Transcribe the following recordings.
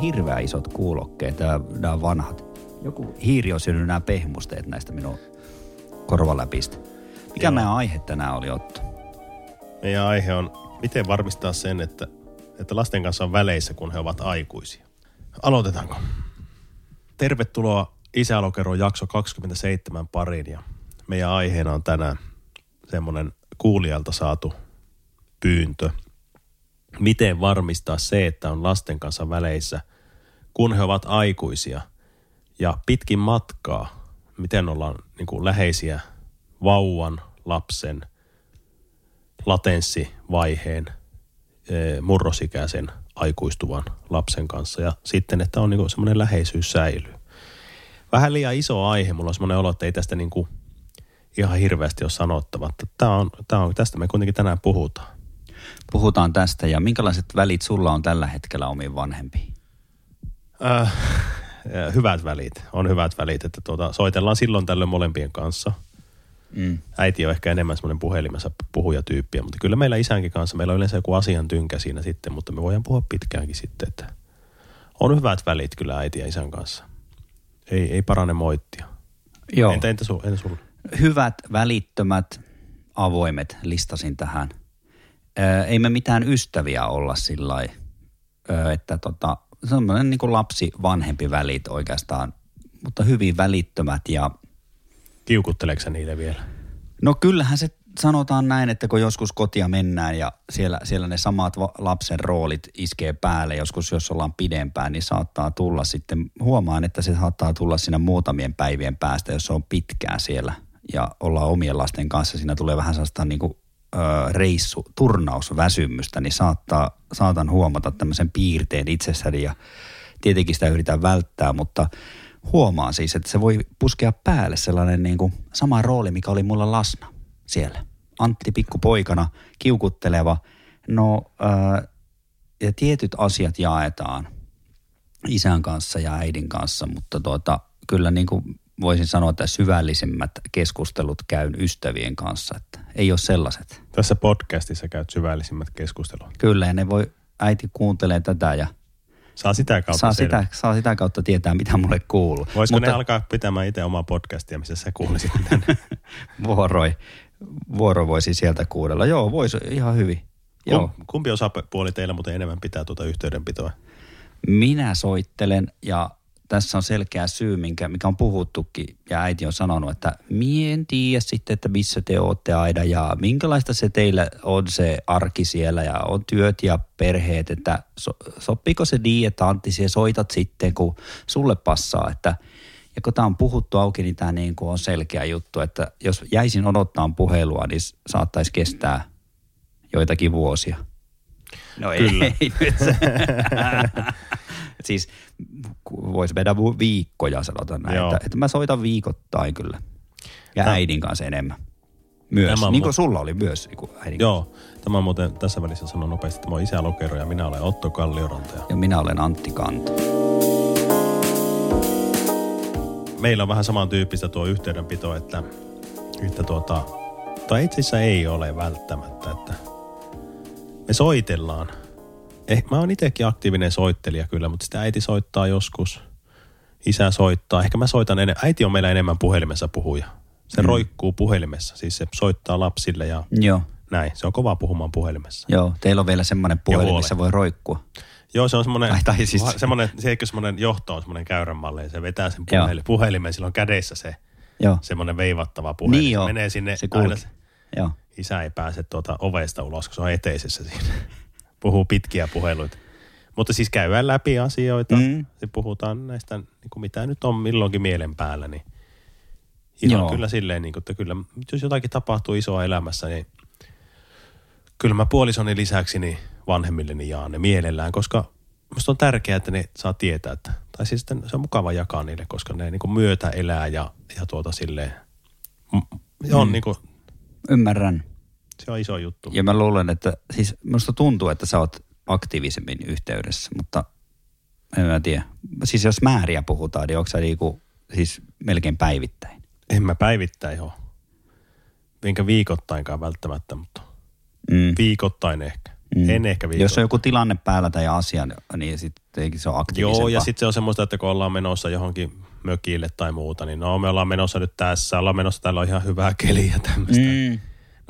On hirveä isot kuulokkeet, nämä on vanhat. Joku hiiri on syönyt nämä pehmusteet näistä minun korvaläpistä. Mikä Joo. meidän aihe tänään oli, Otto? Meidän aihe on, miten varmistaa sen, että, että lasten kanssa on väleissä, kun he ovat aikuisia. Aloitetaanko? Tervetuloa Isäalokeron jakso 27 pariin ja meidän aiheena on tänään semmoinen kuulijalta saatu pyyntö. Miten varmistaa se, että on lasten kanssa väleissä, kun he ovat aikuisia ja pitkin matkaa, miten ollaan niin kuin läheisiä vauvan, lapsen, latenssivaiheen, eh, murrosikäisen aikuistuvan lapsen kanssa ja sitten, että on niinku semmoinen läheisyys säilyy. Vähän liian iso aihe, mulla on semmoinen olo, että ei tästä niinku ihan hirveästi ole sanottava. Tää on, tää on, tästä me kuitenkin tänään puhutaan. Puhutaan tästä ja minkälaiset välit sulla on tällä hetkellä omiin vanhempiin? Äh, hyvät välit, on hyvät välit, että tuota, soitellaan silloin tällöin molempien kanssa. Mm. Äiti on ehkä enemmän semmoinen puhelimessa puhujatyyppiä, mutta kyllä meillä isänkin kanssa, meillä on yleensä joku asian tynkä siinä sitten, mutta me voidaan puhua pitkäänkin sitten, että on hyvät välit kyllä äiti ja isän kanssa. Ei, ei parane moittia. Joo. Entä, entä, su, entä sulla? Hyvät, välittömät, avoimet listasin tähän. Ei me mitään ystäviä olla sillä lailla, ö, että tota, semmoinen niin kuin lapsi-vanhempi välit oikeastaan, mutta hyvin välittömät ja Kiukutteleeko niille vielä? No kyllähän se sanotaan näin, että kun joskus kotia mennään ja siellä, siellä ne samat lapsen roolit iskee päälle, joskus jos ollaan pidempään, niin saattaa tulla sitten, huomaan, että se saattaa tulla siinä muutamien päivien päästä, jos se on pitkään siellä ja ollaan omien lasten kanssa, siinä tulee vähän sellaista niin kuin, reissu, turnausväsymystä, niin saattaa, saatan huomata tämmöisen piirteen itsessäni ja tietenkin sitä yritän välttää, mutta huomaan siis, että se voi puskea päälle sellainen niin kuin sama rooli, mikä oli mulla lasna siellä. Antti pikkupoikana, kiukutteleva. No, ää, ja tietyt asiat jaetaan isän kanssa ja äidin kanssa, mutta tuota, kyllä niin kuin voisin sanoa, että syvällisimmät keskustelut käyn ystävien kanssa, että ei ole sellaiset. Tässä podcastissa käyt syvällisimmät keskustelut. Kyllä, ja ne voi, äiti kuuntelee tätä ja Saa sitä kautta saa selvä. sitä, saa sitä kautta tietää, mitä mulle kuuluu. Voisiko Mutta... ne alkaa pitämään itse omaa podcastia, missä sä kuulisit tänne? vuoroi, vuoro voisi sieltä kuudella. Joo, voisi ihan hyvin. Joo. Kum, kumpi osapuoli teillä muuten enemmän pitää tuota yhteydenpitoa? Minä soittelen ja tässä on selkeä syy, minkä, mikä on puhuttukin. Ja äiti on sanonut, että mie en tiedä sitten, että missä te olette aina ja minkälaista se teillä on se arki siellä ja on työt ja perheet. Että so, sopiiko se niin, että Antti, siellä soitat sitten, kun sulle passaa, että ja kun tämä on puhuttu auki, niin tämä niin kuin on selkeä juttu, että jos jäisin odottaa puhelua, niin saattaisi kestää joitakin vuosia. No Kyllä. ei, ei nyt. siis voisi vu- viikkoja sanotaan näin, Joo. että, että mä soitan viikoittain kyllä. Ja Tämä- äidin kanssa enemmän. Myös, Tämä niin kuin mu- sulla oli myös niin kuin äidin Joo, tämä on muuten tässä välissä sanon nopeasti, että mä oon isä Lokero ja minä olen Otto Kallioranta. Ja minä olen Antti Kanto. meillä on vähän samantyyppistä tuo yhteydenpito, että, että tuota, tai itse asiassa ei ole välttämättä, että me soitellaan. Eh, mä oon itsekin aktiivinen soittelija kyllä, mutta sitä äiti soittaa joskus, isä soittaa. Ehkä mä soitan enemmän, äiti on meillä enemmän puhelimessa puhuja. Se mm. roikkuu puhelimessa, siis se soittaa lapsille ja Joo, näin. Se on kova puhumaan puhelimessa. joo. Teillä on vielä semmoinen puhelin, missä voi roikkua. Joo, se on semmoinen, Ai, tai siis- semmoinen se eikö semmoinen johto on semmoinen käyränmalli, ja se vetää sen Joo. puhelin, puhelimen, sillä on kädessä se Joo, semmoinen veivattava puhelin. Niin se joo, menee sinne, se aina se- joo. isä ei pääse tuota ovesta ulos, kun se on eteisessä siinä. Puhuu pitkiä puheluita. Mutta siis käydään läpi asioita, Mm. mm. puhutaan näistä, niin kuin mitä nyt on milloinkin mielen päällä, niin ihan Joo. kyllä silleen, niin kuin, että kyllä, jos jotakin tapahtuu isoa elämässä, niin kyllä mä puolisoni lisäksi niin vanhemmilleni jaan ne mielellään, koska musta on tärkeää, että ne saa tietää, että, tai siis että se on mukava jakaa niille, koska ne niin kuin myötä elää ja, ja tuota silleen, on mm. niin kuin, Ymmärrän. Se on iso juttu. Ja mä luulen, että siis musta tuntuu, että sä oot aktiivisemmin yhteydessä, mutta en mä tiedä. Siis jos määriä puhutaan, niin onko sä niinku, siis melkein päivittäin? En mä päivittäin ole. Enkä viikoittainkaan välttämättä, mutta Mm. viikoittain ehkä. Mm. En ehkä viikoittain. Jos on joku tilanne päällä tai asia, niin sitten se on aktiivisempaa. Joo, ja sitten se on semmoista, että kun ollaan menossa johonkin mökille tai muuta, niin no me ollaan menossa nyt tässä, ollaan menossa, täällä on ihan hyvää keliä tämmöistä. Mm.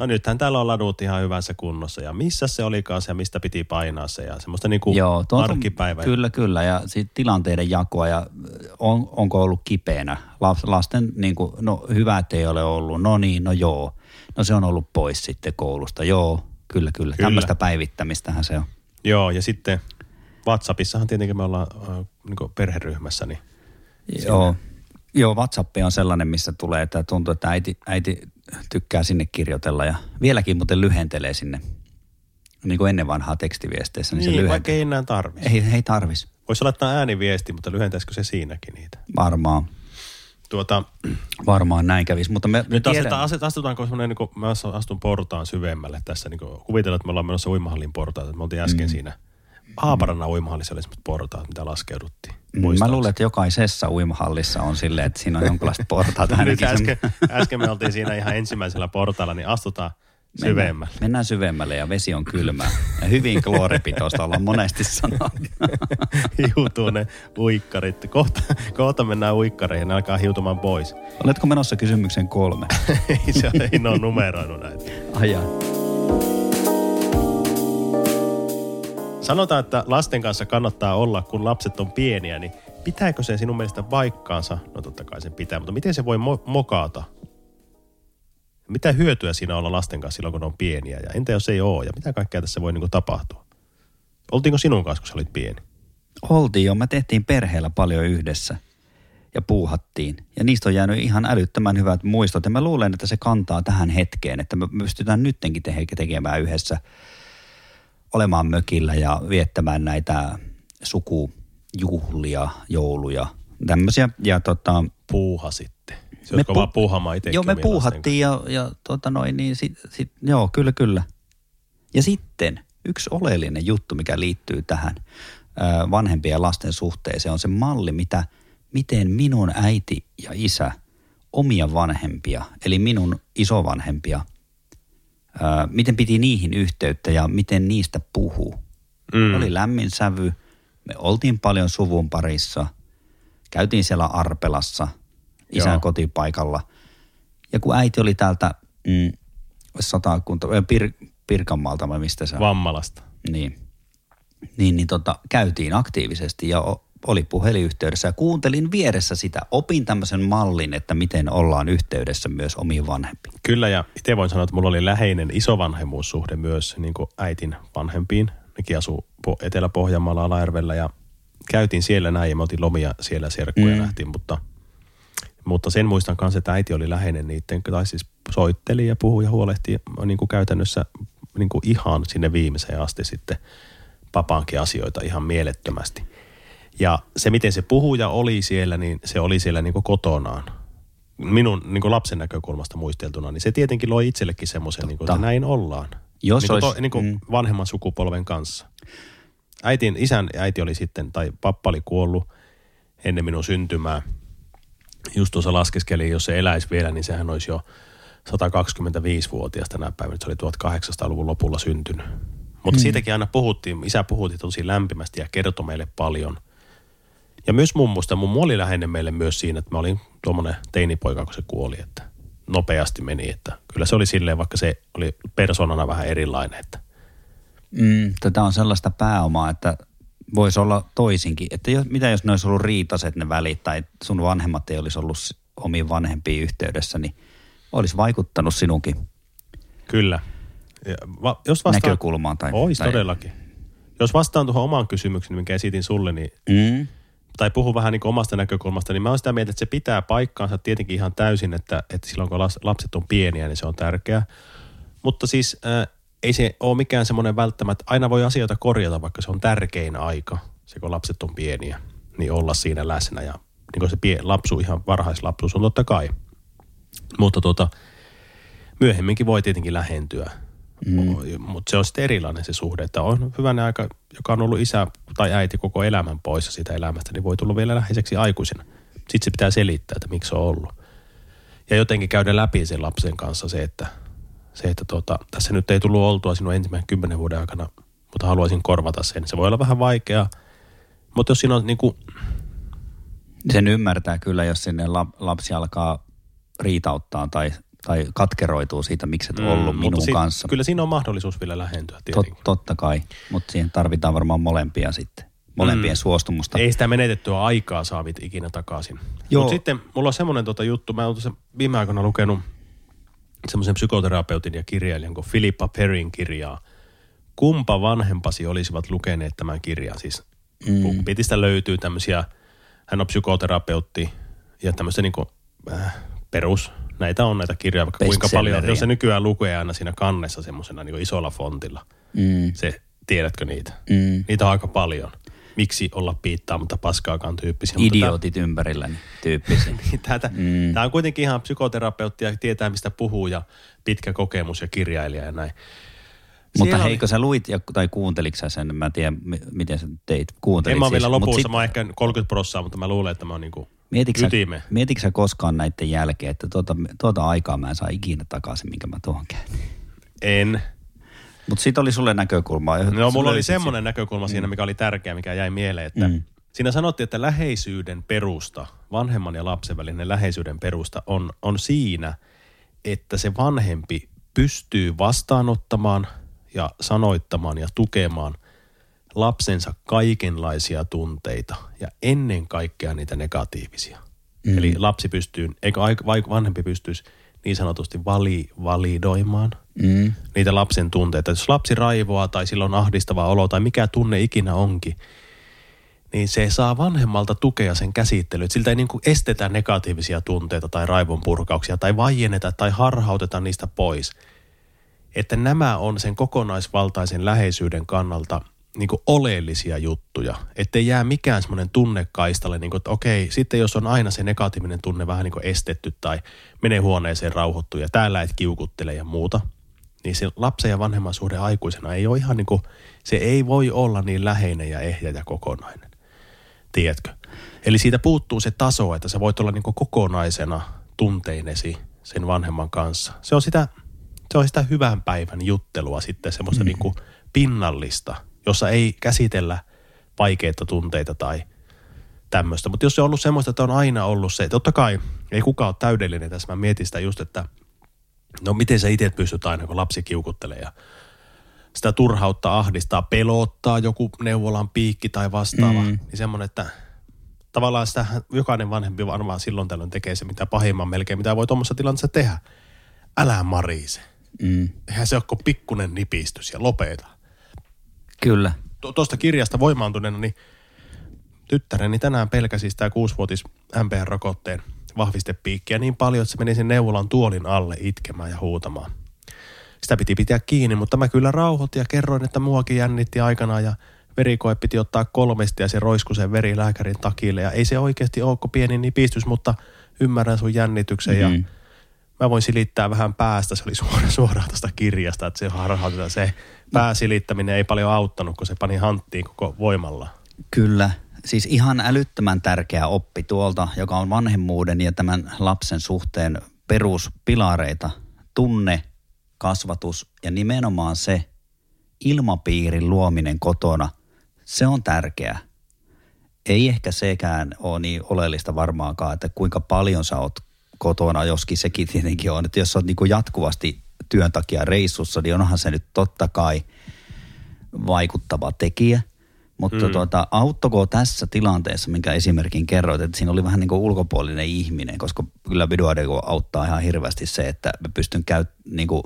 No nythän täällä on ladut ihan hyvässä kunnossa ja missä se olikaan se ja mistä piti painaa se ja semmoista niinku Joo, tuo on- arkipäivä. Kyllä, kyllä. Ja sitten tilanteiden jakoa ja on, onko ollut kipeänä. Las- Lasten, niin kuin, no hyvä, että ei ole ollut. No niin, no joo. No se on ollut pois sitten koulusta. Joo, kyllä, kyllä. Kyllä. Tämmöistä päivittämistähän se on. Joo, ja sitten WhatsAppissahan tietenkin me ollaan äh, niinku perheryhmässä, niin Joo. Joo, WhatsApp on sellainen, missä tulee, että tuntuu, että äiti, äiti tykkää sinne kirjoitella ja vieläkin muuten lyhentelee sinne. Niin kuin ennen vanhaa tekstiviesteissä, niin, niin, se vaikka lyhentelee. ei enää tarvitse. Ei, ei tarvis. Voisi laittaa ääniviesti, mutta lyhentäisikö se siinäkin niitä? Varmaan, Tuota, varmaan näin kävisi. Mutta me, nyt tiedämme- asetaan, aset, astutaanko semmoinen, niin kuin, mä astun portaan syvemmälle tässä, niin kuin, kuvitellaan, että me ollaan menossa uimahallin portaat, että me oltiin äsken mm. siinä. Haaparannan uimahallissa oli semmoiset portaat, mitä laskeuduttiin. Mm, Mä Muistaakseni? luulen, että jokaisessa uimahallissa on silleen, että siinä on jonkinlaiset portaat ainakin. Nyt äsken, äsken me oltiin siinä ihan ensimmäisellä portaalla, niin astutaan syvemmälle. Mennään, mennään syvemmälle ja vesi on kylmää. Ja hyvin klooripitoista ollaan monesti sanonut. Hiutuu ne uikkarit. Kohta, kohta mennään uikkareihin ne alkaa hiutumaan pois. Oletko menossa kysymyksen kolme? ei se ei ne ole numeroinut näitä. Ajan. Sanotaan, että lasten kanssa kannattaa olla, kun lapset on pieniä, niin pitääkö se sinun mielestä paikkaansa? No totta kai sen pitää, mutta miten se voi mo- mokata? Mitä hyötyä siinä olla lasten kanssa silloin, kun ne on pieniä? Ja entä jos ei ole? Ja mitä kaikkea tässä voi niinku tapahtua? Oltiinko sinun kanssa, kun sä olit pieni? Oltiin jo, me tehtiin perheellä paljon yhdessä ja puuhattiin. Ja niistä on jäänyt ihan älyttömän hyvät muistot. Ja mä luulen, että se kantaa tähän hetkeen, että me pystytään nyttenkin te- tekemään yhdessä olemaan mökillä ja viettämään näitä sukujuhlia, jouluja, tämmöisiä. Ja tota, Puuha sitten. Se Me pu- puuhamaan itsekin. Joo, me lasten puuhattiin ja, ja tota noin, niin sit, sit, joo, kyllä, kyllä. Ja sitten yksi oleellinen juttu, mikä liittyy tähän ö, vanhempien ja lasten suhteeseen, on se malli, mitä, miten minun äiti ja isä omia vanhempia, eli minun isovanhempia, miten piti niihin yhteyttä ja miten niistä puhuu. Mm. Oli lämmin sävy, me oltiin paljon suvun parissa, käytiin siellä Arpelassa, isän Joo. kotipaikalla. Ja kun äiti oli täältä mm, satakunta, Pir, Pirkanmaalta vai mistä se on? Vammalasta. Niin, niin, niin tota, käytiin aktiivisesti ja o- oli puhelinyhteydessä ja kuuntelin vieressä sitä. Opin tämmöisen mallin, että miten ollaan yhteydessä myös omiin vanhempiin. Kyllä, ja itse voin sanoa, että mulla oli läheinen isovanhemmuussuhde myös niin kuin äitin vanhempiin. Nekin asuu Po- Etelä-Pohjanmaalla Alajärvellä ja käytiin siellä näin ja me oltiin lomia siellä serkkuja Mm. nähtiin, mutta, mutta sen muistan kanssa, että äiti oli läheinen niiden, tai siis soitteli ja puhui ja huolehti niin kuin käytännössä niin kuin ihan sinne viimeiseen asti sitten papaankin asioita ihan mielettömästi. Ja se, miten se puhuja oli siellä, niin se oli siellä niin kuin kotonaan. Minun niin kuin lapsen näkökulmasta muisteltuna, niin se tietenkin loi itsellekin semmoisen, niin kuin, että näin ollaan. Jos niin kuin, olisi- to, niin kuin mm. vanhemman sukupolven kanssa. Äitin, isän äiti oli sitten, tai pappa oli kuollut ennen minun syntymää. Just tuossa laskeskeli, jos se eläisi vielä, niin sehän olisi jo 125-vuotias tänä päivänä. Se oli 1800-luvun lopulla syntynyt. Mutta mm. siitäkin aina puhuttiin, isä puhutti tosi lämpimästi ja kertoi meille paljon. Ja myös mummusta, mummu oli läheinen meille myös siinä, että mä olin tuommoinen teinipoika, kun se kuoli, että nopeasti meni. Että kyllä se oli silleen, vaikka se oli persoonana vähän erilainen, että Mm, tätä on sellaista pääomaa, että voisi olla toisinkin. Että jos, mitä jos ne olisi ollut riitaset ne välit tai sun vanhemmat ei olisi ollut omiin vanhempiin yhteydessä, niin olisi vaikuttanut sinunkin Kyllä. Ja va, jos vastaan, näkökulmaan. Tai, Ois tai, todellakin. Jos vastaan tuohon omaan kysymykseen, minkä esitin sulle, niin, Mm, tai puhun vähän niin omasta näkökulmasta, niin mä oon sitä mieltä, että se pitää paikkaansa tietenkin ihan täysin, että, että silloin kun lapset on pieniä, niin se on tärkeää. Mutta siis äh, ei se ole mikään semmoinen välttämättä, aina voi asioita korjata, vaikka se on tärkein aika, se kun lapset on pieniä, niin olla siinä läsnä ja niin kuin se pie, lapsu, ihan varhaislapsuus on totta kai. Mutta tuota, myöhemminkin voi tietenkin lähentyä, mm. mutta se on sitten erilainen se suhde, että on hyvänä aika, joka on ollut isä tai äiti koko elämän poissa siitä elämästä, niin voi tulla vielä läheiseksi aikuisena. Sitten se pitää selittää, että miksi se on ollut. Ja jotenkin käydä läpi sen lapsen kanssa se, että, se, että tuota, tässä nyt ei tullut oltua sinun ensimmäisen kymmenen vuoden aikana, mutta haluaisin korvata sen. Se voi olla vähän vaikeaa, mutta jos siinä on niin kuin... Sen ymmärtää kyllä, jos sinne lapsi alkaa riitauttaa tai, tai katkeroituu siitä, miksi et mm, ollut minun si- kanssa. Kyllä siinä on mahdollisuus vielä lähentyä Tot, totta kai, mutta siihen tarvitaan varmaan molempia sitten molempien mm. suostumusta. Ei sitä menetettyä aikaa saavit ikinä takaisin. Mutta sitten mulla on semmoinen tota juttu, mä oon tuossa viime aikoina lukenut semmoisen psykoterapeutin ja kirjailijan kuin Philippa Perrin kirjaa. Kumpa vanhempasi olisivat lukeneet tämän kirjan? Siis mm. Pitistä löytyy tämmöisiä, hän on psykoterapeutti ja tämmöistä niin kuin, äh, perus, näitä on näitä kirjoja, vaikka kuinka paljon, jos se nykyään lukee aina siinä kannessa semmoisena niin isolla fontilla. Mm. Se, tiedätkö niitä? Mm. Niitä on aika paljon miksi olla piittaamatta paskaakaan tyyppisiä. Idiotit tämä, ympärilläni tyyppisiä. Niin, tämä, mm. tämä on kuitenkin ihan psykoterapeutti ja tietää mistä puhuu ja pitkä kokemus ja kirjailija ja näin. Mutta Siellä heikö oli... sä luit ja, tai kuunteliko sä sen, mä en tiedä miten sä teit, kuuntelit En mä siis. vielä lopussa, sit... mä oon ehkä 30 prosenttia, mutta mä luulen, että mä oon niinku mietitkö ytime. Sä, mietitkö sä koskaan näiden jälkeen, että tuota, tuota aikaa mä en saa ikinä takaisin, minkä mä tuohon käyn? En. Mutta siitä oli sulle näkökulma. No mulla oli semmoinen näkökulma siinä, mm. mikä oli tärkeä, mikä jäi mieleen, että mm. siinä sanottiin, että läheisyyden perusta, vanhemman ja lapsen välinen läheisyyden perusta on, on siinä, että se vanhempi pystyy vastaanottamaan ja sanoittamaan ja tukemaan lapsensa kaikenlaisia tunteita ja ennen kaikkea niitä negatiivisia. Mm. Eli lapsi pystyy, eikö vanhempi pystyisi niin sanotusti vali, validoimaan mm. niitä lapsen tunteita. Jos lapsi raivoaa tai sillä on ahdistava olo tai mikä tunne ikinä onkin, niin se saa vanhemmalta tukea sen käsittelyyn. Siltä ei niin kuin estetä negatiivisia tunteita tai raivon purkauksia tai vaienneta tai harhauteta niistä pois. Että nämä on sen kokonaisvaltaisen läheisyyden kannalta niin kuin oleellisia juttuja. Että ei jää mikään semmoinen tunnekaistalle, niin kuin, että okei, sitten jos on aina se negatiivinen tunne vähän niin kuin estetty tai menee huoneeseen rauhoittu ja täällä et kiukuttele ja muuta, niin se lapsen ja vanhemman suhde aikuisena ei ole ihan niin kuin, se ei voi olla niin läheinen ja ehjä ja kokonainen. Tiedätkö? Eli siitä puuttuu se taso, että sä voit olla niin kuin kokonaisena tunteinesi sen vanhemman kanssa. Se on sitä, se on sitä hyvän päivän juttelua sitten, semmoista mm. niin kuin pinnallista – jossa ei käsitellä vaikeita tunteita tai tämmöistä. Mutta jos se on ollut semmoista, että on aina ollut se, totta kai ei kukaan ole täydellinen tässä. Mä mietin sitä just, että no miten sä itse pystyt aina, kun lapsi kiukuttelee ja sitä turhautta ahdistaa, pelottaa joku neuvolan piikki tai vastaava. Mm. Niin semmoinen, että tavallaan sitä jokainen vanhempi varmaan silloin tällöin tekee se, mitä pahimman melkein, mitä voi tuommoisessa tilanteessa tehdä. Älä marise. Mm. Eihän se ole pikkunen nipistys ja lopeta. Kyllä. Tuosta kirjasta voimaantuneena, niin tyttäreni tänään pelkäsi sitä kuusivuotis MPR-rokotteen vahvistepiikkiä niin paljon, että se meni sen neuvolan tuolin alle itkemään ja huutamaan. Sitä piti pitää kiinni, mutta mä kyllä rauhoitin ja kerroin, että muakin jännitti aikana ja verikoe piti ottaa kolmesti ja se roiskui sen veri lääkärin takille. Ja ei se oikeasti ole pieni nipistys, mutta ymmärrän sun jännityksen mm-hmm. ja mä voin silittää vähän päästä. Se oli suoraan, suoraan tuosta kirjasta, että se harhautetaan se pääsilittäminen ei paljon auttanut, kun se pani hanttiin koko voimalla. Kyllä. Siis ihan älyttömän tärkeä oppi tuolta, joka on vanhemmuuden ja tämän lapsen suhteen peruspilareita. Tunne, kasvatus ja nimenomaan se ilmapiirin luominen kotona, se on tärkeää. Ei ehkä sekään ole niin oleellista varmaankaan, että kuinka paljon sä oot kotona, joskin sekin tietenkin on, että jos oot niin jatkuvasti työn takia reissussa, niin onhan se nyt totta kai vaikuttava tekijä. Mutta mm. tuota, auttoko tässä tilanteessa, minkä esimerkin kerroit, että siinä oli vähän niin kuin ulkopuolinen ihminen, koska kyllä videoadeko auttaa ihan hirveästi se, että mä pystyn käy, niin kuin,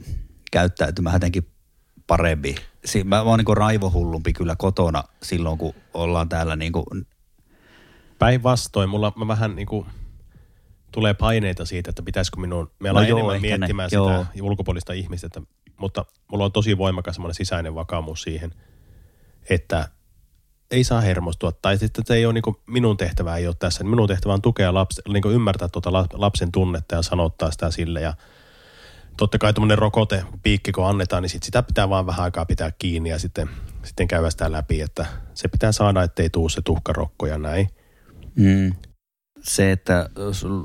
käyttäytymään jotenkin paremmin. Mä oon niin kuin raivohullumpi kyllä kotona silloin, kun ollaan täällä niin kuin... Päinvastoin, mulla mä vähän niin kuin tulee paineita siitä, että pitäisikö minun, me no joo, enemmän miettimään ne, sitä joo. ulkopuolista ihmistä, että mutta mulla on tosi voimakas semmoinen sisäinen vakaumus siihen, että ei saa hermostua. Tai sitten se ei ole niin kuin, minun tehtävä ei ole tässä. Minun tehtävä on tukea lapsi, niin kuin ymmärtää tuota lapsen tunnetta ja sanottaa sitä sille. Ja totta kai tuommoinen rokote, piikki kun annetaan, niin sit sitä pitää vaan vähän aikaa pitää kiinni ja sitten, sitten käydä sitä läpi, että se pitää saada, ettei tuu se tuhkarokko ja näin. Mm. Se, että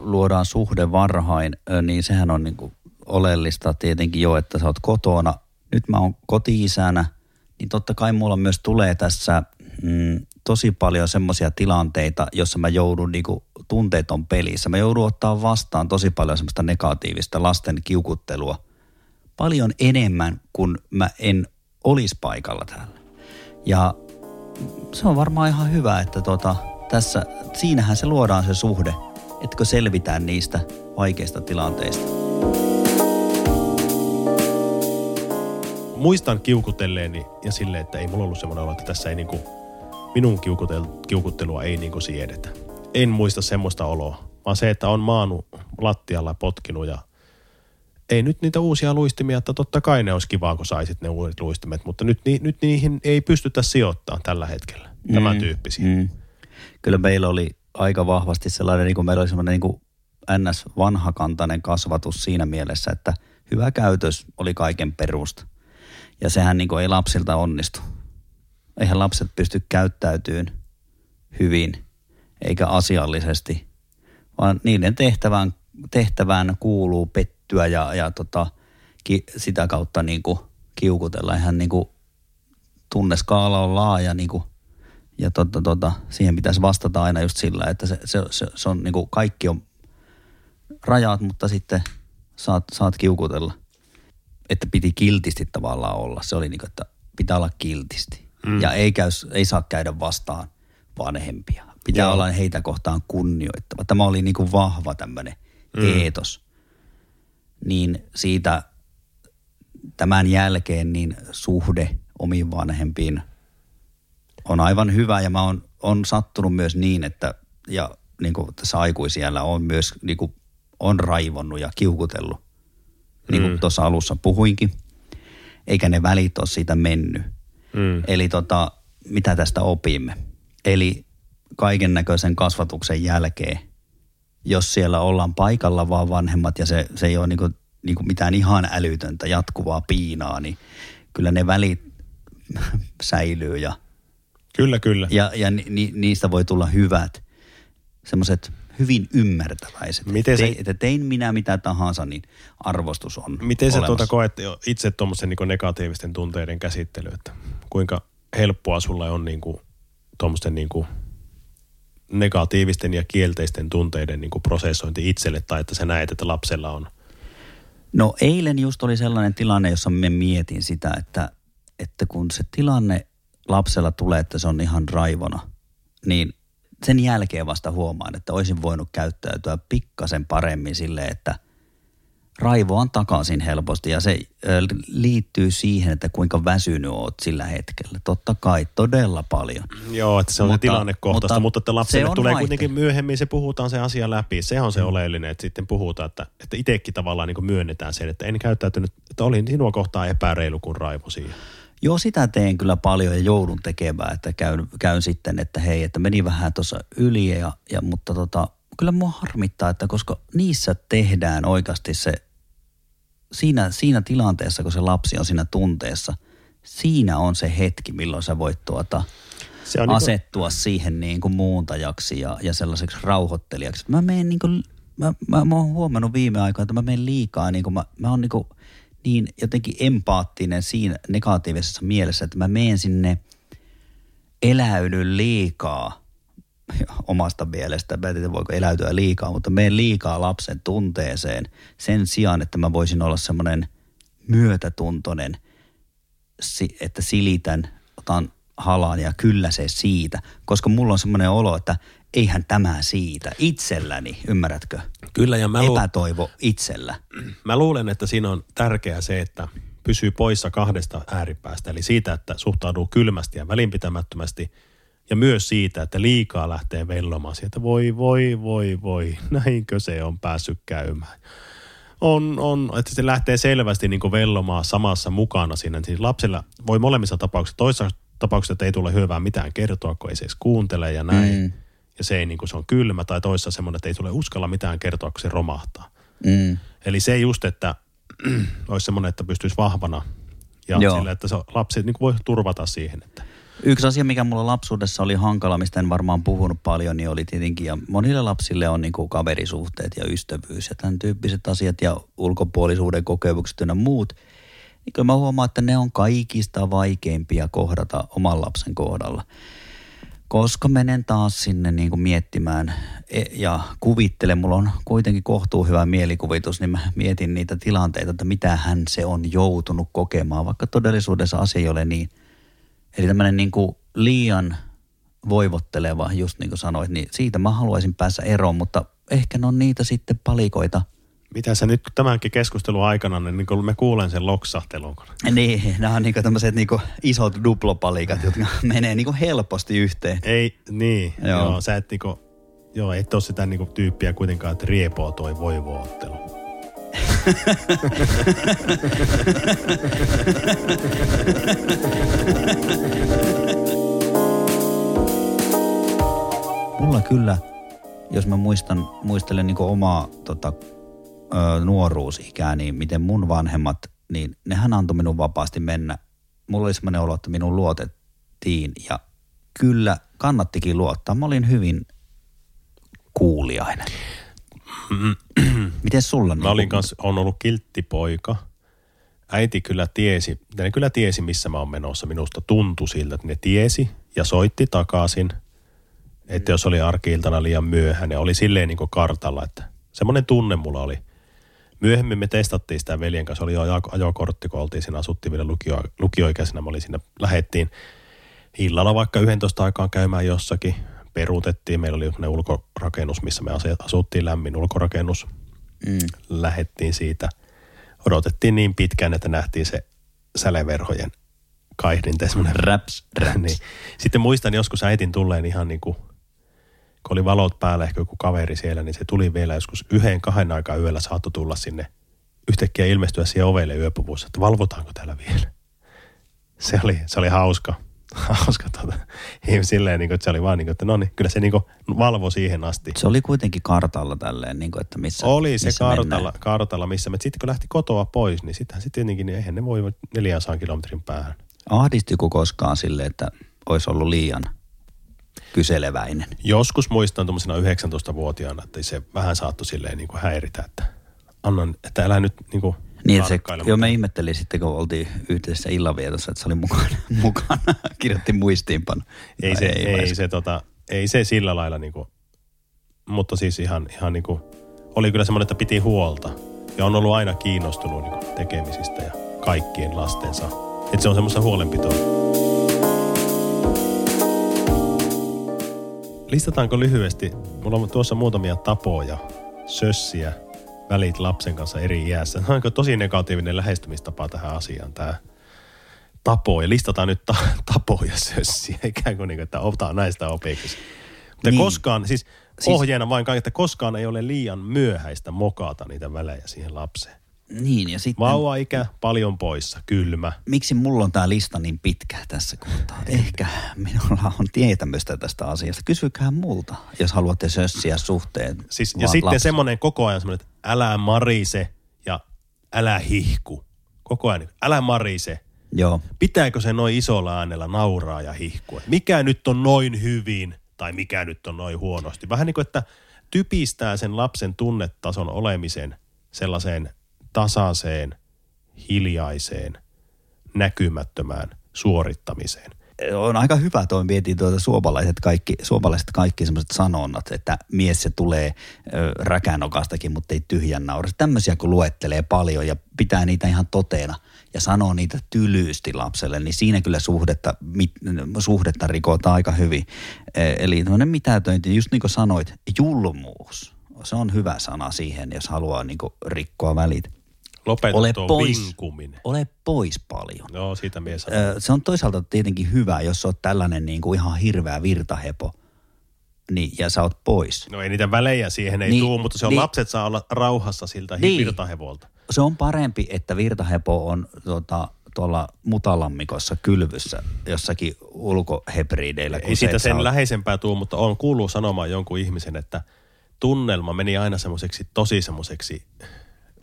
luodaan suhde varhain, niin sehän on niin kuin oleellista tietenkin jo, että sä oot kotona. Nyt mä oon koti-isänä, niin totta kai mulla myös tulee tässä mm, tosi paljon semmoisia tilanteita, jossa mä joudun niinku tunteeton pelissä. Mä joudun ottaa vastaan tosi paljon semmoista negatiivista lasten kiukuttelua. Paljon enemmän kuin mä en olisi paikalla täällä. Ja se on varmaan ihan hyvä, että tota, tässä, siinähän se luodaan se suhde, etkö selvitään niistä vaikeista tilanteista. Muistan kiukutelleeni ja silleen, että ei mulla ollut semmoinen olo, että tässä ei niinku, minun kiukuttelua ei niinku siedetä. En muista semmoista oloa, vaan se, että on maanut lattialla potkinut ja ei nyt niitä uusia luistimia, että totta kai ne olisi kivaa, kun saisit ne uudet luistimet, mutta nyt, ni, nyt niihin ei pystytä sijoittamaan tällä hetkellä, tämän mm, tyyppisiä. Mm. Kyllä meillä oli aika vahvasti sellainen, niin kuin meillä oli sellainen niin kuin ns. vanhakantainen kasvatus siinä mielessä, että hyvä käytös oli kaiken perusta. Ja sehän niin kuin ei lapsilta onnistu. Eihän lapset pysty käyttäytyyn hyvin eikä asiallisesti, vaan niiden tehtävään, tehtävään kuuluu pettyä ja, ja tota, ki, sitä kautta niin kuin kiukutella. Ihan niin kuin tunneskaala on laaja niin kuin, ja tota, tota, siihen pitäisi vastata aina just sillä, että se, se, se, se on niin kuin kaikki on rajat, mutta sitten saat, saat kiukutella. Että piti kiltisti tavallaan olla. Se oli niin kuin, että pitää olla kiltisti. Mm. Ja ei, käy, ei saa käydä vastaan vanhempia. Pitää Joo. olla heitä kohtaan kunnioittava. Tämä oli niin kuin vahva tämmöinen mm. eetos. Niin siitä tämän jälkeen niin suhde omiin vanhempiin on aivan hyvä ja mä oon on sattunut myös niin, että ja niin kuin tässä aikuisiellä on myös niin kuin, on raivonnut ja kiukutellut, niin kuin mm. tuossa alussa puhuinkin, eikä ne välit ole siitä mennyt. Mm. Eli tota, mitä tästä opimme? Eli kaiken näköisen kasvatuksen jälkeen, jos siellä ollaan paikalla vaan vanhemmat ja se, se ei ole niin kuin, niin kuin mitään ihan älytöntä jatkuvaa piinaa, niin kyllä ne välit säilyy ja Kyllä, kyllä. Ja, ja ni, niistä voi tulla hyvät, semmoiset hyvin ymmärtäväiset. Miten se, että tein minä mitä tahansa, niin arvostus on Miten se tuota koet itse tuommoisen niin negatiivisten tunteiden käsittely, että kuinka helppoa sulla on niin tuommoisten niin negatiivisten ja kielteisten tunteiden niin kuin prosessointi itselle tai että sä näet, että lapsella on? No eilen just oli sellainen tilanne, jossa me mietin sitä, että, että kun se tilanne lapsella tulee, että se on ihan raivona, niin sen jälkeen vasta huomaan, että olisin voinut käyttäytyä pikkasen paremmin sille, että raivo on takaisin helposti ja se liittyy siihen, että kuinka väsynyt oot sillä hetkellä. Totta kai, todella paljon. Joo, että se on mutta, tilannekohtaista, mutta, mutta että lapselle tulee vaihte. kuitenkin myöhemmin, se puhutaan se asia läpi. Se on se mm. oleellinen, että sitten puhutaan, että, että itsekin tavallaan niin myönnetään sen, että en käyttäytynyt, että olin sinua kohtaan epäreilu, kun raivo siihen. Joo, sitä teen kyllä paljon ja joudun tekemään, että käyn, käyn sitten, että hei, että meni vähän tuossa yli, ja, ja, mutta tota, kyllä mua harmittaa, että koska niissä tehdään oikeasti se, siinä, siinä tilanteessa, kun se lapsi on siinä tunteessa, siinä on se hetki, milloin sä voit tuota, se on niinku- asettua niin kuin... siihen niin kuin muuntajaksi ja, ja sellaiseksi rauhoittelijaksi. Mä menen niin kuin, mä, mä, mä oon huomannut viime aikoina, että mä menen liikaa, niin kuin mä, mä oon niin kuin – niin jotenkin empaattinen siinä negatiivisessa mielessä, että mä menen sinne eläydyn liikaa omasta mielestä. Mä en tiedä, voiko eläytyä liikaa, mutta menen liikaa lapsen tunteeseen sen sijaan, että mä voisin olla semmoinen myötätuntoinen, että silitän, otan halaan ja kyllä se siitä. Koska mulla on semmoinen olo, että eihän tämä siitä itselläni, ymmärrätkö? Kyllä ja mä lu- Epätoivo itsellä. Mä luulen, että siinä on tärkeää se, että pysyy poissa kahdesta ääripäästä. Eli siitä, että suhtautuu kylmästi ja välinpitämättömästi ja myös siitä, että liikaa lähtee vellomaan sieltä. Voi, voi, voi, voi, näinkö se on päässyt käymään. On, on, että se lähtee selvästi niin kuin vellomaan samassa mukana siinä. Siis lapsilla voi molemmissa tapauksissa, toisessa tapauksessa, että ei tule hyvää mitään kertoa, kun ei se edes kuuntele ja näin. Mm. Ja se ei niin kuin se on kylmä tai toisessa semmoinen, että ei tule uskalla mitään kertoa, kun se romahtaa. Mm. Eli se just, että olisi semmoinen, että pystyisi vahvana ja Joo. sille, että se lapsi niin kuin voi turvata siihen, että Yksi asia, mikä mulla lapsuudessa oli hankala, mistä en varmaan puhunut paljon, niin oli tietenkin, ja monille lapsille on niin kuin kaverisuhteet ja ystävyys ja tämän tyyppiset asiat ja ulkopuolisuuden kokemukset ja muut. Niin kyllä mä huomaan, että ne on kaikista vaikeimpia kohdata oman lapsen kohdalla. Koska menen taas sinne niin kuin miettimään e- ja kuvittelen, mulla on kuitenkin kohtuu hyvä mielikuvitus, niin mä mietin niitä tilanteita, että mitä hän se on joutunut kokemaan, vaikka todellisuudessa asia ei ole niin. Eli tämmöinen niin kuin liian voivotteleva, just niin kuin sanoit, niin siitä mä haluaisin päässä eroon, mutta ehkä ne on niitä sitten palikoita. Mitä sä nyt tämänkin keskustelun aikana, niin, niin kun mä kuulen sen loksahtelun. Niin, nämä on niin tämmöiset niin isot duplopalikat, jotka menee niin helposti yhteen. Ei, niin, Joo. joo. sä et niinku, joo, et ole sitä niinku tyyppiä kuitenkaan, että riepoo toi voivoottelu. Mulla kyllä, jos mä muistan, muistelen niin omaa tota, ö, nuoruusikää, niin miten mun vanhemmat, niin nehän antoi minun vapaasti mennä. Mulla oli semmoinen olo, että minun luotettiin ja kyllä kannattikin luottaa. Mä olin hyvin kuuliainen. Miten sulla? Mä olin kanssa, on ollut kilttipoika. Äiti kyllä tiesi, ja ne kyllä tiesi, missä mä oon menossa. Minusta tuntui siltä, että ne tiesi ja soitti takaisin. Että jos oli arkiiltana liian myöhään, ja oli silleen niin kartalla, että semmoinen tunne mulla oli. Myöhemmin me testattiin sitä veljen kanssa, oli jo ajo- ajokortti, kun oltiin siinä, asuttiin vielä lukio, lukioikäisenä, me oli siinä, lähettiin illalla vaikka 11 aikaan käymään jossakin, peruutettiin, meillä oli ulkorakennus, missä me asuttiin, lämmin ulkorakennus, Mm. lähettiin siitä. Odotettiin niin pitkään, että nähtiin se säleverhojen kaihdinta. semmoinen Raps, raps. niin. Sitten muistan joskus äitin tulleen ihan niin kuin, kun oli valot päällä, ehkä joku kaveri siellä, niin se tuli vielä joskus yhden, kahden aikaa yöllä saattoi tulla sinne yhtäkkiä ilmestyä siihen ovelle yöpuvussa, että valvotaanko täällä vielä. Se oli, se oli hauska. Hauska tota. Ei Silleen, niin kuin, että se oli vaan niin kuin, että no niin, kyllä se niin kuin valvo siihen asti. Se oli kuitenkin kartalla tälleen, niin kuin, että missä Oli se missä kartalla, mennään. kartalla, missä me sitten kun lähti kotoa pois, niin sittenhän sitten tietenkin, niin eihän ne voi 400 kilometrin päähän. Ahdistuiko koskaan sille, että olisi ollut liian kyseleväinen? Joskus muistan tuommoisena 19-vuotiaana, että se vähän saattoi silleen niin kuin häiritä, että annan, että älä nyt niin kuin Niin, se, joo, mä ihmettelin sitten, kun oltiin yhteisessä illanvietossa, että se oli mukana, mukana. kirjoitti muistiinpano. ei, se, ei, vai- se, tota, ei se sillä lailla niin kuin, mutta siis ihan, ihan niin kuin, oli kyllä semmoinen, että piti huolta. Ja on ollut aina kiinnostunut niin kuin tekemisistä ja kaikkien lastensa. Että se on semmoista huolenpitoa. Listataanko lyhyesti? Mulla on tuossa muutamia tapoja sössiä välit lapsen kanssa eri iässä. Onko tosi negatiivinen lähestymistapa tähän asiaan tämä tapoja. Listataan nyt ta- tapoja sössiä, ikään kuin, niin kuin että ota näistä opiksi. Mutta Niin. koskaan, siis, Siis- ohjeena vain kaiken, että koskaan ei ole liian myöhäistä mokata niitä välejä siihen lapseen. Niin, ja sitten Vauva-ikä, paljon poissa, kylmä. miksi mulla on tämä lista niin pitkä tässä kohtaa? Ehkä minulla on tietämystä tästä asiasta. Kysykää multa, jos haluatte sössiä suhteen. Siis, ja sitten lapsi- semmoinen koko ajan semmoinen, että älä marise ja älä hihku. Koko ajan, älä marise. Joo, Pitääkö se noin isolla äänellä nauraa ja hihkua? Mikä nyt on noin hyvin tai mikä nyt on noin huonosti? Vähän niin kuin, että typistää sen lapsen tunnetason olemisen sellaiseen tasaiseen, hiljaiseen, näkymättömään suorittamiseen. on aika hyvä toi mietin tuota suomalaiset kaikki, suomalaiset kaikki semmoiset sanonnat, että mies se tulee räkänokastakin, mutta ei tyhjän naurasta. Tämmöisiä kun luettelee paljon ja pitää niitä ihan toteena ja sanoo niitä tylyysti lapselle, niin siinä kyllä suhdetta, mit, suhdetta rikotaan aika hyvin. E, eli tämmöinen mitätöinti, just niin kuin sanoit, julmuus. Se on hyvä sana siihen, jos haluaa niin rikkoa välit. Lopeta Ole pois. vinkuminen. Ole pois paljon. Joo, siitä mies Ö, se on toisaalta tietenkin hyvä, jos olet tällainen niin kuin ihan hirveä virtahepo. niin, ja sä oot pois. No ei niitä välejä siihen ei Niin, tuu, mutta se on niin. lapset saa olla rauhassa siltä Niin. virtahevolta. Se on parempi, että virtahepo on tota, tuolla mutalammikossa kylvyssä jossakin ulkohebrideillä. kuin Ei se, siitä että sä sen oot- läheisempää tuu, mutta on kuullut sanomaan jonkun ihmisen, että tunnelma meni aina semmoiseksi tosi semmoiseksi,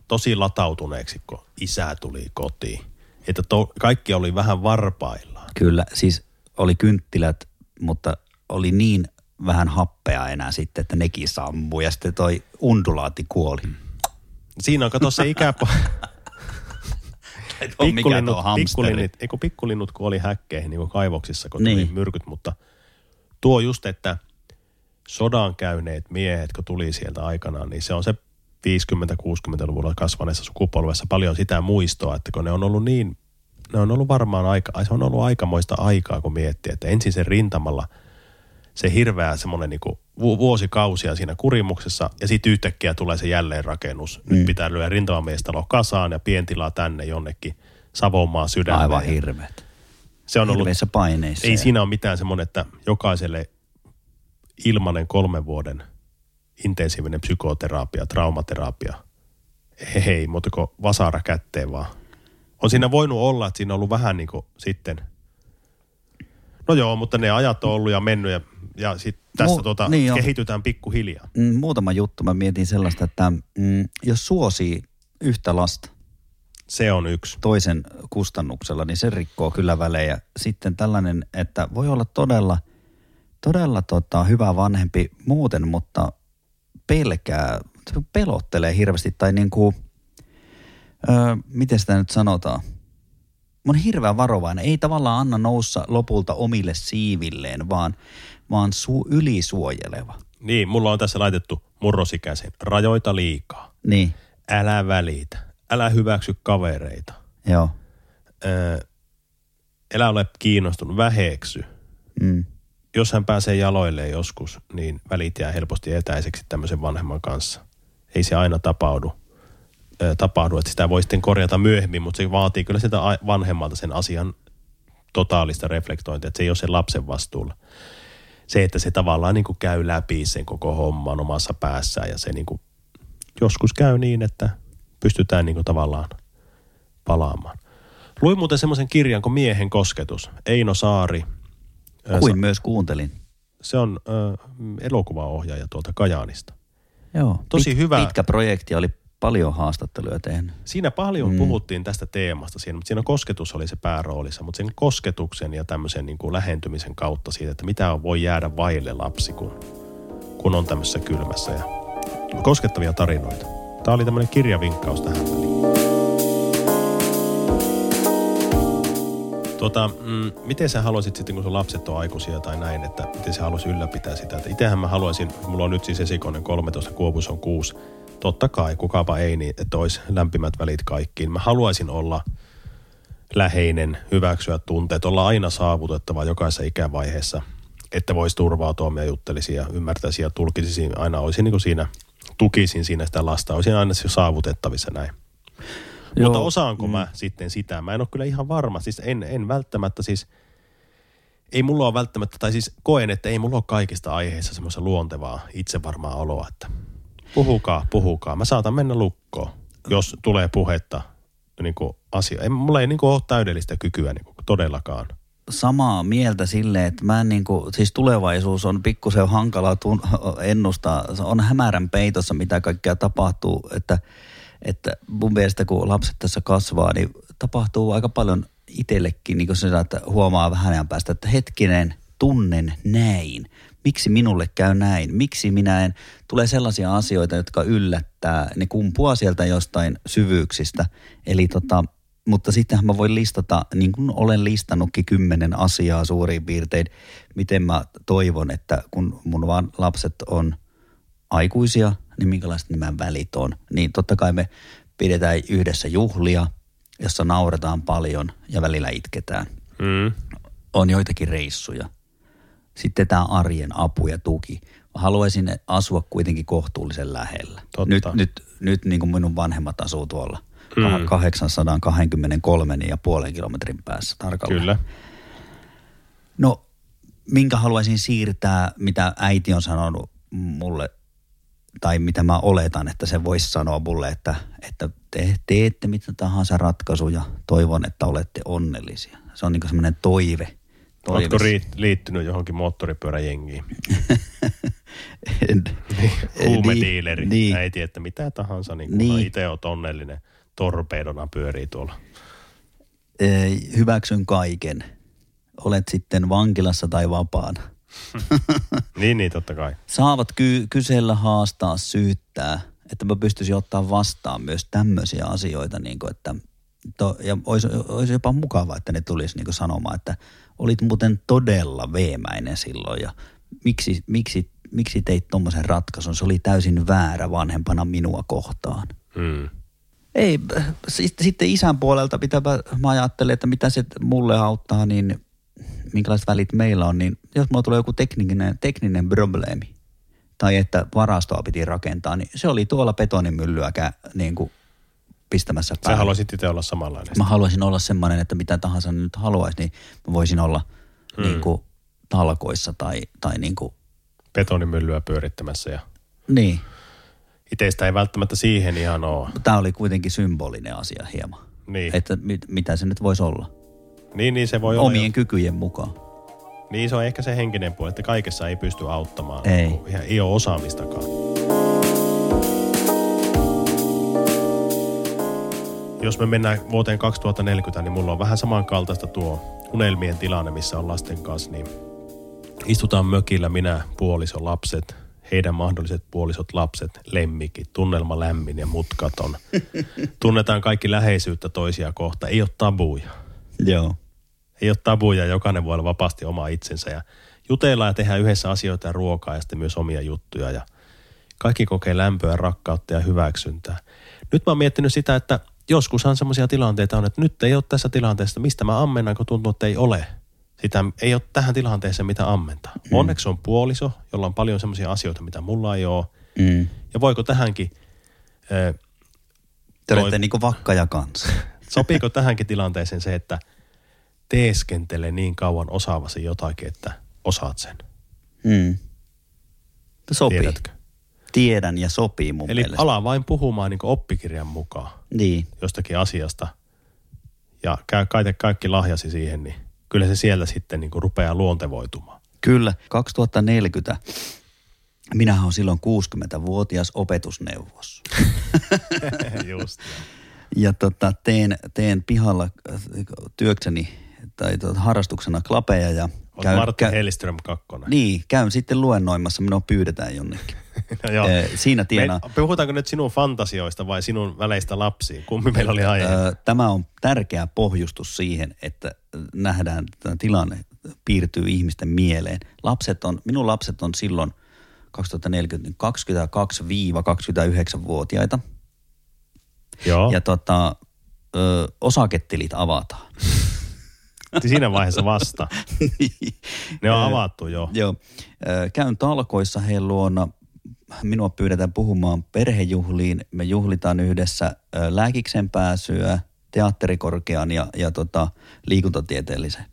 tosi latautuneeksi, kun isä tuli kotiin. Että to, kaikki oli vähän varpaillaan. Kyllä, siis oli kynttilät, mutta oli niin vähän happea enää sitten, että nekin sammui ja sitten toi undulaatti kuoli. Siinä on, kato se ikäpo... pikkulinnut, pikkulinnut, pikkulinnut kuoli häkkeihin niin kuin kaivoksissa, kun Niin. tuli myrkyt, mutta tuo just, että sodan käyneet miehet, kun tuli sieltä aikanaan, niin se on se 50-60-luvulla kasvaneessa sukupolvessa paljon sitä muistoa, että kun ne on ollut niin, ne on ollut varmaan aika, ai, se on ollut aikamoista aikaa, kun miettii, että ensin se rintamalla se hirveä semmoinen niin vuosikausia siinä kurimuksessa ja sitten yhtäkkiä tulee se jälleenrakennus. Nyt Mm. pitää lyödä rintamamiestalo kasaan ja pientilaa tänne jonnekin Savonmaan sydämeen. Aivan hirveät. Se on ollut, paineissa. ei ja- siinä ole mitään semmoinen, että jokaiselle ilmanen kolmen vuoden intensiivinen psykoterapia, traumaterapia. Hei, mutta kun vasara kätteen vaan. On siinä voinut olla, että siinä on ollut vähän niin kuin sitten, no joo, mutta ne ajat on ollut ja mennyt ja, ja sitten tästä Mu- tuota, niin kehitytään pikkuhiljaa. Mm, muutama juttu. Mä mietin sellaista, että mm, jos suosii yhtä lasta Se on yksi. toisen kustannuksella, niin se rikkoo kyllä välejä. Sitten tällainen, että voi olla todella, todella tota, hyvä vanhempi muuten, mutta pelkää, pelottelee hirveästi tai niin kuin, öö, miten sitä nyt sanotaan? On hirveän varovainen. Ei tavallaan anna noussa lopulta omille siivilleen, vaan, vaan su, ylisuojeleva. Niin, mulla on tässä laitettu murrosikäisen. Rajoita liikaa. Niin, Älä välitä. Älä hyväksy kavereita. joo. Öö, älä ole kiinnostunut. Väheksy. Mm. Jos hän pääsee jaloilleen joskus, niin välit jää helposti etäiseksi tämmöisen vanhemman kanssa. Ei se aina tapahdu, ö, tapahdu että sitä voi sitten korjata myöhemmin, mutta se vaatii kyllä sitä vanhemmalta sen asian totaalista reflektointia, että se ei ole sen lapsen vastuulla. Se, että se tavallaan niin kuin käy läpi sen koko homman omassa päässään ja se niin kuin joskus käy niin, että pystytään niin kuin tavallaan palaamaan. Luin muuten semmoisen kirjan kuin Miehen kosketus, Eino Saari. Ö, Kuin myös kuuntelin. se on ö, elokuvaohjaaja tuolta Kajaanista. Joo. Tosi hyvä. Pitkä projekti, oli paljon haastatteluja tehnyt. Siinä paljon Mm. mm. puhuttiin tästä teemasta, siinä, mutta siinä kosketus oli se pääroolissa, mutta sen kosketuksen ja tämmöisen niin kuin lähentymisen kautta siitä, että mitä voi jäädä vaille lapsi, kun, kun on tämmöisessä kylmässä ja koskettavia tarinoita. Tämä oli tämmöinen kirjavinkkaus tähän väliin. Tuota, mm, miten sä haluaisit sitten, kun sun lapset on aikuisia tai näin, että miten sä haluaisit ylläpitää sitä? Että itsehän mä haluaisin, mulla on nyt siis esikoinen 13, Kuopus on 6. Totta kai, kukapa ei, niin että olisi lämpimät välit kaikkiin. Mä haluaisin olla läheinen, hyväksyä tunteet, olla aina saavutettava jokaisessa ikävaiheessa, että voisi turvautua ja juttelisi ja ymmärtäisi ja tulkisi aina, olisin niin kuin siinä, tukisin siinä sitä lasta, olisin aina saavutettavissa näin. Joo, Mutta osaanko mm. mä sitten sitä? Mä en ole kyllä ihan varma. Siis en, en välttämättä siis, ei mulla ole välttämättä, tai siis koen, että ei mulla ole kaikista aiheissa semmoista luontevaa, itsevarmaa oloa, että puhukaa, puhukaa. Mä saatan mennä lukkoon, jos tulee puhetta niin kuin asia. En, mulla ei niin kuin ole täydellistä kykyä niin kuin todellakaan. Samaa mieltä sille, että mä en niinku, siis tulevaisuus on pikkusen hankala tun- ennustaa. Se on hämärän peitossa, mitä kaikkea tapahtuu, että, että mun mielestä kun lapset tässä kasvaa, niin tapahtuu aika paljon itsellekin, niin kuin se, että huomaa vähän ajan päästä, että hetkinen, tunnen näin. Miksi minulle käy näin? Miksi minä en? Tulee sellaisia asioita, jotka yllättää. Ne kumpuaa sieltä jostain syvyyksistä. Eli tota, mutta sittenhän mä voin listata, niin kuin olen listannutkin kymmenen asiaa suurin piirtein, miten mä toivon, että kun mun vaan lapset on aikuisia, niin minkälaiset nämä välit on. Niin totta kai me pidetään yhdessä juhlia, jossa nauretaan paljon ja välillä itketään. Mm. On joitakin reissuja. Sitten tämä arjen apu ja tuki. Mä haluaisin asua kuitenkin kohtuullisen lähellä. Totta. Nyt, nyt, nyt niin kuin minun vanhemmat asuu tuolla Mm. mm. 823 ja puolen kilometrin päässä tarkalleen. Kyllä. No minkä haluaisin siirtää, mitä äiti on sanonut mulle, tai mitä mä oletan, että se voisi sanoa mulle, että, että te teette mitä tahansa ratkaisuja, toivon, että olette onnellisia. Se on niin semmoinen toive. toive. Oletko riit- liittynyt johonkin moottoripyöräjengiin? En- Huumediileri. Niin, Niin, niin. Äiti, että mitä tahansa, niin kun Niin. itse oot onnellinen. Torpeedona pyörii tuolla. Ei, hyväksyn kaiken. Olet sitten vankilassa tai vapaana. Niin, niin totta kai. Saavat ky- kysellä, haastaa, syyttää, että mä pystyisin ottaa vastaan myös tämmöisiä asioita, niin kuin, että to, ja olisi, olisi jopa mukava, että ne tulisi niin kuin sanomaan, että olit muuten todella veemäinen silloin ja miksi, miksi, miksi teit tuommoisen ratkaisun, se oli täysin väärä vanhempana minua kohtaan. Hmm. Ei, sit- sitten isän puolelta pitääpä, mä ajattelen, että mitä se mulle auttaa, niin minkälaiset välit meillä on, niin jos mulla tulee joku tekninen, tekninen probleemi, tai että varastoa piti rakentaa, niin se oli tuolla betonimyllyäkään niin kuin pistämässä Sä päälle. haluaisit itse olla samanlainen. Mä haluaisin olla semmoinen, että mitä tahansa nyt haluaisi, niin mä voisin olla hmm. niin kuin talkoissa tai, tai niin kuin, Betonimyllyä pyörittämässä ja niin. itsestä ei välttämättä siihen ihan ole. Tämä oli kuitenkin symbolinen asia hieman. Niin, Että mit, mitä se nyt voisi olla. Niin, niin se voi olla. Omien jo- kykyjen mukaan. Niin se on ehkä se henkinen puoli, että kaikessa ei pysty auttamaan. Ei. Ihan ei ole osaamistakaan. Jos me mennään vuoteen 2040, niin mulla on vähän samankaltaista tuo unelmien tilanne, missä on lasten kanssa, niin istutaan mökillä minä, puoliso, lapset, heidän mahdolliset puolisot lapset, lemmikit, tunnelma lämmin ja mutkaton. Tunnetaan kaikki läheisyyttä toisia kohta, ei ole tabuja. Joo. Ei ole tabuja, jokainen voi olla vapaasti oma itsensä ja jutellaan ja tehdään yhdessä asioita ja ruokaa ja sitten myös omia juttuja ja kaikki kokee lämpöä, rakkautta ja hyväksyntää. Nyt mä oon miettinyt sitä, että joskushan semmoisia tilanteita on, että nyt ei ole tässä tilanteessa, mistä mä ammennan, kun tuntuu, että ei ole. Sitä ei ole tähän tilanteeseen mitä ammentaa. Mm. Onneksi on puoliso, jolla on paljon semmoisia asioita, mitä mulla ei ole. Mm. Ja voiko tähänkin, ö, Te olette Toi- niinku vakkaja kanssa. sopiiko tähänkin tilanteeseen se, että teeskentele niin kauan osaavasi jotakin, että osaat sen? Mm. Sopii. Tiedätkö? Tiedän ja sopii mun Eli mielestä. ala vain puhumaan niin oppikirjan mukaan Niin. jostakin asiasta ja käy kaikki lahjasi siihen, niin kyllä se siellä sitten niin rupeaa luontevoitumaan. Kyllä. 2040. Minähän on silloin 60-vuotias opetusneuvos. Just. Ja tota, teen, teen pihalla äh, työkseni tai tota, harrastuksena klapeja ja On Martti Hellström kakkonen. Niin, käyn sitten luennoimassa, minua pyydetään jonnekin. No joo. Eh, Siinä tienaa. Me, puhutaanko nyt sinun fantasioista vai sinun väleistä lapsiin? Kumpi meillä oli? Ö, Tämä on tärkeä pohjustus siihen, että nähdään, että tämä tilanne piirtyy ihmisten mieleen. Lapset on, minun lapset on silloin 2040 22-29-vuotiaita. Joo. Ja tota, ö, osaketilit avataan. Siinä vaiheessa vasta. Ne on avattu jo. Joo. Käyn talkoissa heidän luona. Minua pyydetään puhumaan perhejuhliin. Me juhlitaan yhdessä lääkiksen pääsyä, teatterikorkean ja, ja tota, liikuntatieteellisen.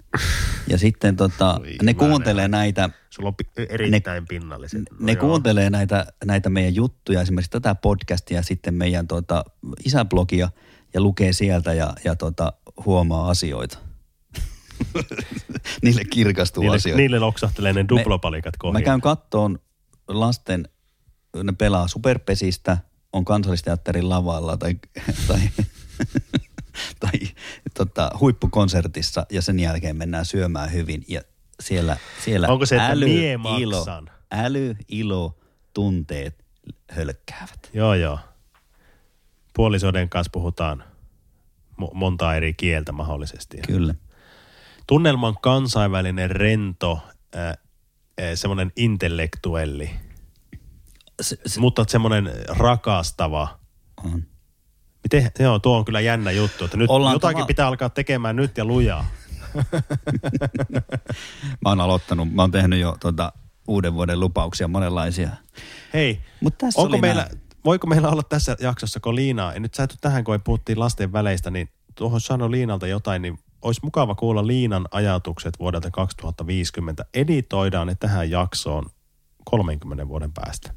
Ja sitten tota, Oi, ne kuuntelee näitä, Sulla on erittäin pinnalliset. No ne joo. kuuntelee näitä, näitä meidän juttuja, esimerkiksi tätä podcastia, sitten meidän tota, isäblogia ja lukee sieltä ja, ja tota, huomaa asioita. Niille kirkastuu Niille, asioita. niille loksahtelee ne duplopalikat Mä kohjaan. käyn kattoon lasten, ne pelaa superpesistä, on kansallisteatterin lavalla tai, tai, tai tota, huippukonsertissa ja sen jälkeen mennään syömään hyvin ja siellä, siellä Onko se, että äly, mie ilo, maksan? äly, ilo, tunteet hölkkäävät. Joo, joo. Puolisoiden kanssa puhutaan mo- montaa eri kieltä mahdollisesti. Kyllä. Tunnelma on kansainvälinen, rento, äh, semmoinen intellektuelli, Se, se, mutta semmoinen rakastava. on. Miten, joo, tuo on kyllä jännä juttu, että nyt Ollaan jotakin tava- pitää alkaa tekemään nyt ja lujaa. Mä oon aloittanut, mä oon tehnyt jo tota, uuden vuoden lupauksia monenlaisia. Hei, Mut tässä onko meillä, nää- voiko meillä olla tässä jaksossa, kun Liina, ja nyt sä et tähän, kun puhuttiin lasten väleistä, niin tuohon sano Liinalta jotain, niin olisi mukava kuulla Liinan ajatukset vuodelta 2050. Editoidaan ne tähän jaksoon 30 vuoden päästä.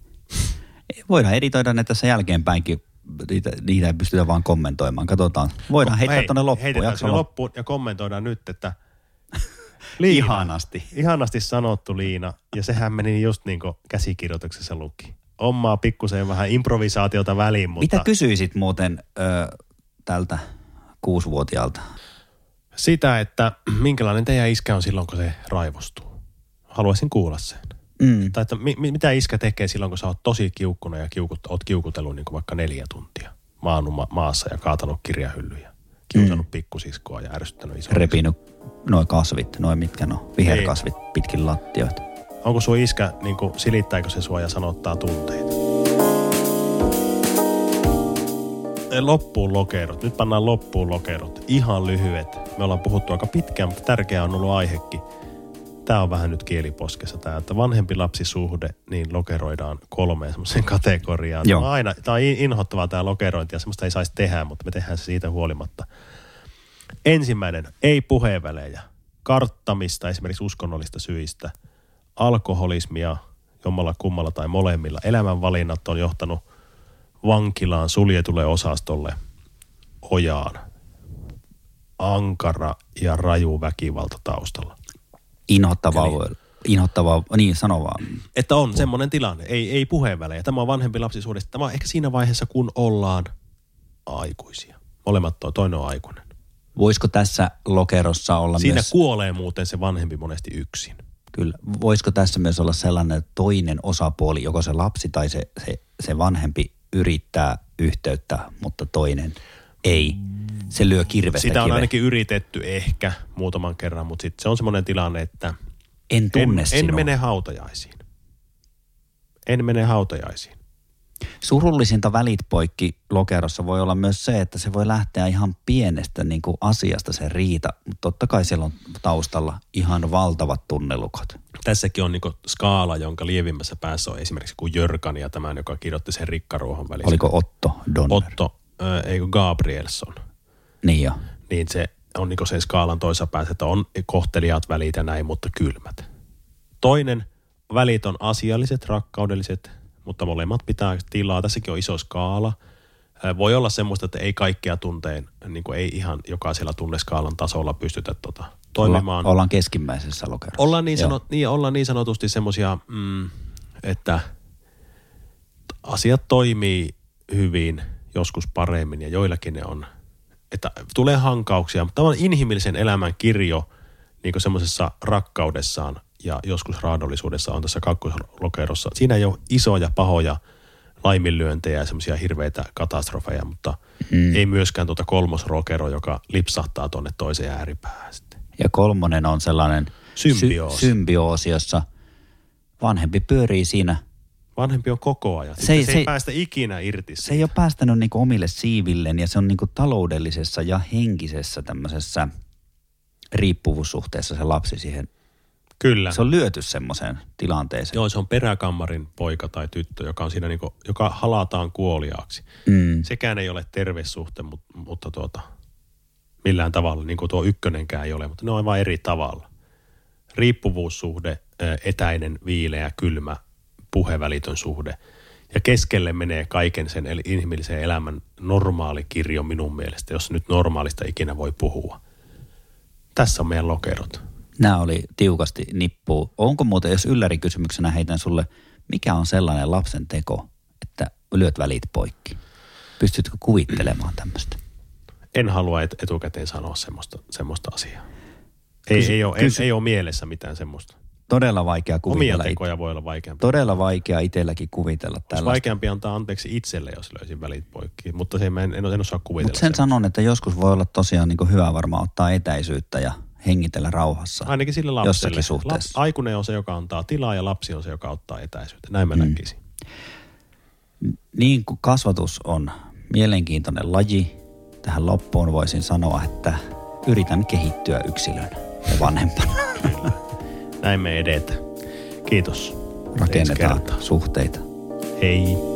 Voidaan editoida ne tässä jälkeenpäinkin. Niitä, niitä ei pystytä vaan kommentoimaan. Katsotaan. Voidaan heittää Hei, tuonne loppuun. Jakso loppuun. ja kommentoidaan nyt, että Ihanasti. Ihanasti sanottu Liina. Ja sehän meni just niin kuin käsikirjoituksessa luki. Omaa pikkusen vähän improvisaatiota väliin, mutta Mitä kysyisit muuten ö, tältä kuusivuotiaalta? Sitä, että minkälainen teidän iskä on silloin, kun se raivostuu. Haluaisin kuulla sen. Mm. Tai että mi- mi- mitä iskä tekee silloin, kun sä oot tosi kiukkuna ja kiukut, oot kiukutellut niin kuin vaikka neljä tuntia. Maannut ma- maassa ja kaatanut kirjahyllyjä. Kiusannut mm. pikkusiskoa ja ärsyttänyt isoa. Repinyt noin kasvit, noin mitkä no, viherkasvit Niin. pitkin lattioita. Onko sun iskä, niin kuin, silittääkö se sua ja sanottaa tunteita? Loppuun lokerot. Nyt pannaan loppuun lokerot. Ihan lyhyet. Me ollaan puhuttu aika pitkään, mutta tärkeä on ollut aihekin. Tämä on vähän nyt kieliposkessa tämä, että vanhempi lapsisuhde, niin lokeroidaan kolmeen semmoiseen kategoriaan. Joo. Tämä on, aina, tämä on inhottavaa tämä lokerointi ja semmoista ei saisi tehdä, mutta me tehdään se siitä huolimatta. Ensimmäinen, ei puheenvälejä. Karttamista esimerkiksi uskonnollista syistä. Alkoholismia jommalla kummalla tai molemmilla. Elämänvalinnat on johtanut vankilaan suljetulle osastolle ojaan. Ankara ja raju väkivalta taustalla. Inhottavaa voi Inhottavaa, niin sano vaan. Että on semmoinen tilanne, ei, ei puheenvälejä. Tämä on vanhempi lapsisuudesta. Tämä on ehkä siinä vaiheessa, kun ollaan aikuisia. Molemmat on, toinen on aikuinen. Voisiko tässä lokerossa olla Siinä myös... kuolee muuten se vanhempi monesti yksin. Kyllä. Voisiko tässä myös olla sellainen, toinen osapuoli, joko se lapsi tai se, se, se vanhempi yrittää yhteyttä, mutta toinen ei. Se lyö kirvestä Sitä on kiveen. ainakin yritetty ehkä muutaman kerran, mutta sitten se on semmoinen tilanne, että En tunne en, sinua. en mene hautajaisiin. En mene hautajaisiin. Surullisinta välit poikki lokerossa voi olla myös se, että se voi lähteä ihan pienestä niin kuin asiasta se riita, mutta totta kai siellä on taustalla ihan valtavat tunnelukot. Tässäkin on niinku skaala, jonka lievimmässä päässä on esimerkiksi kuin Jörkan ja tämän, joka kirjoitti sen rikkaruohon välissä. Oliko Otto Donner? Otto, äh, ei kun Gabrielson. Niin jo. Niin se on niinku sen skaalan toisessa päässä, että on kohteliaat välit ja näin, mutta kylmät. Toinen, välit on asialliset, rakkaudelliset, mutta molemmat pitää tilaa. Tässäkin on iso skaala. Voi olla semmoista, että ei kaikkea tunteen, niin kuin ei ihan jokaisella tunneskaalan tasolla pystytä tota, toimimaan. Olla, ollaan keskimmäisessä lokerossa. Ollaan niin, Joo. sanot, niin, ollaan niin sanotusti semmoisia, mm, että asiat toimii hyvin, joskus paremmin ja joillakin ne on, että tulee hankauksia, mutta tämä on inhimillisen elämän kirjo niin kuin semmoisessa rakkaudessaan ja joskus raadollisuudessa on tässä kakkoslokerossa. Siinä ei ole isoja pahoja laiminlyöntejä ja semmoisia hirveitä katastrofeja, mutta mm. ei myöskään tuota kolmosrokero, joka lipsahtaa tuonne toiseen ääripäähän sitten. Ja kolmonen on sellainen Symbioosi. Sy- symbioosi, jossa vanhempi pyörii siinä. Vanhempi on koko ajan. Se Se, ei- se, se- ei päästä ikinä irti Se ei ole päästänyt niinku omille siivilleen ja se on niinku taloudellisessa ja henkisessä tämmöisessä riippuvuussuhteessa se lapsi siihen. Kyllä. Se on lyöty semmoiseen tilanteeseen. Joo, se on peräkammarin poika tai tyttö, joka on siinä niinku, joka halataan kuoliaaksi. Mm. Sekään ei ole terve suhte, mutta, mutta tuota, millään tavalla, niin kuin tuo ykkönenkään ei ole, mutta ne on vain eri tavalla. Riippuvuussuhde, etäinen, viileä, kylmä, puhevälitön suhde. Ja keskelle menee kaiken sen eli inhimillisen elämän normaali kirjo minun mielestä, jos nyt normaalista ikinä voi puhua. Tässä on meidän lokerot. Nämä oli tiukasti nippuu. Onko muuten, jos yllärikysymyksenä heitän sulle, mikä on sellainen lapsen teko, että lyöt välit poikki? Pystytkö kuvittelemaan tämmöistä? En halua et, etukäteen sanoa semmoista, semmoista asiaa. Ei, Kysy- ei, ole, kysy- ei, ei ole mielessä mitään semmoista. Todella vaikea Omia kuvitella. It- tekoja voi olla vaikeampi. todella vaikea itselläkin kuvitella Olisi tällaista. vaikeampi antaa anteeksi itselle, jos löysin välit poikki. Mutta se en, en, en osaa kuvitella. Mutta sen semmoista. sanon, että joskus voi olla tosiaan niin hyvä varmaan ottaa etäisyyttä ja hengitellä rauhassa. Ainakin sille lapselle. Jossakin suhteessa. Lap, aikuinen on se, joka antaa tilaa ja lapsi on se, joka ottaa etäisyyttä. Näin mä mm. näkisin. Niin kuin kasvatus on mielenkiintoinen laji, tähän loppuun voisin sanoa, että yritän kehittyä yksilönä ja vanhempana. Näin me edetään. Kiitos. Rakennetaan suhteita. Hei.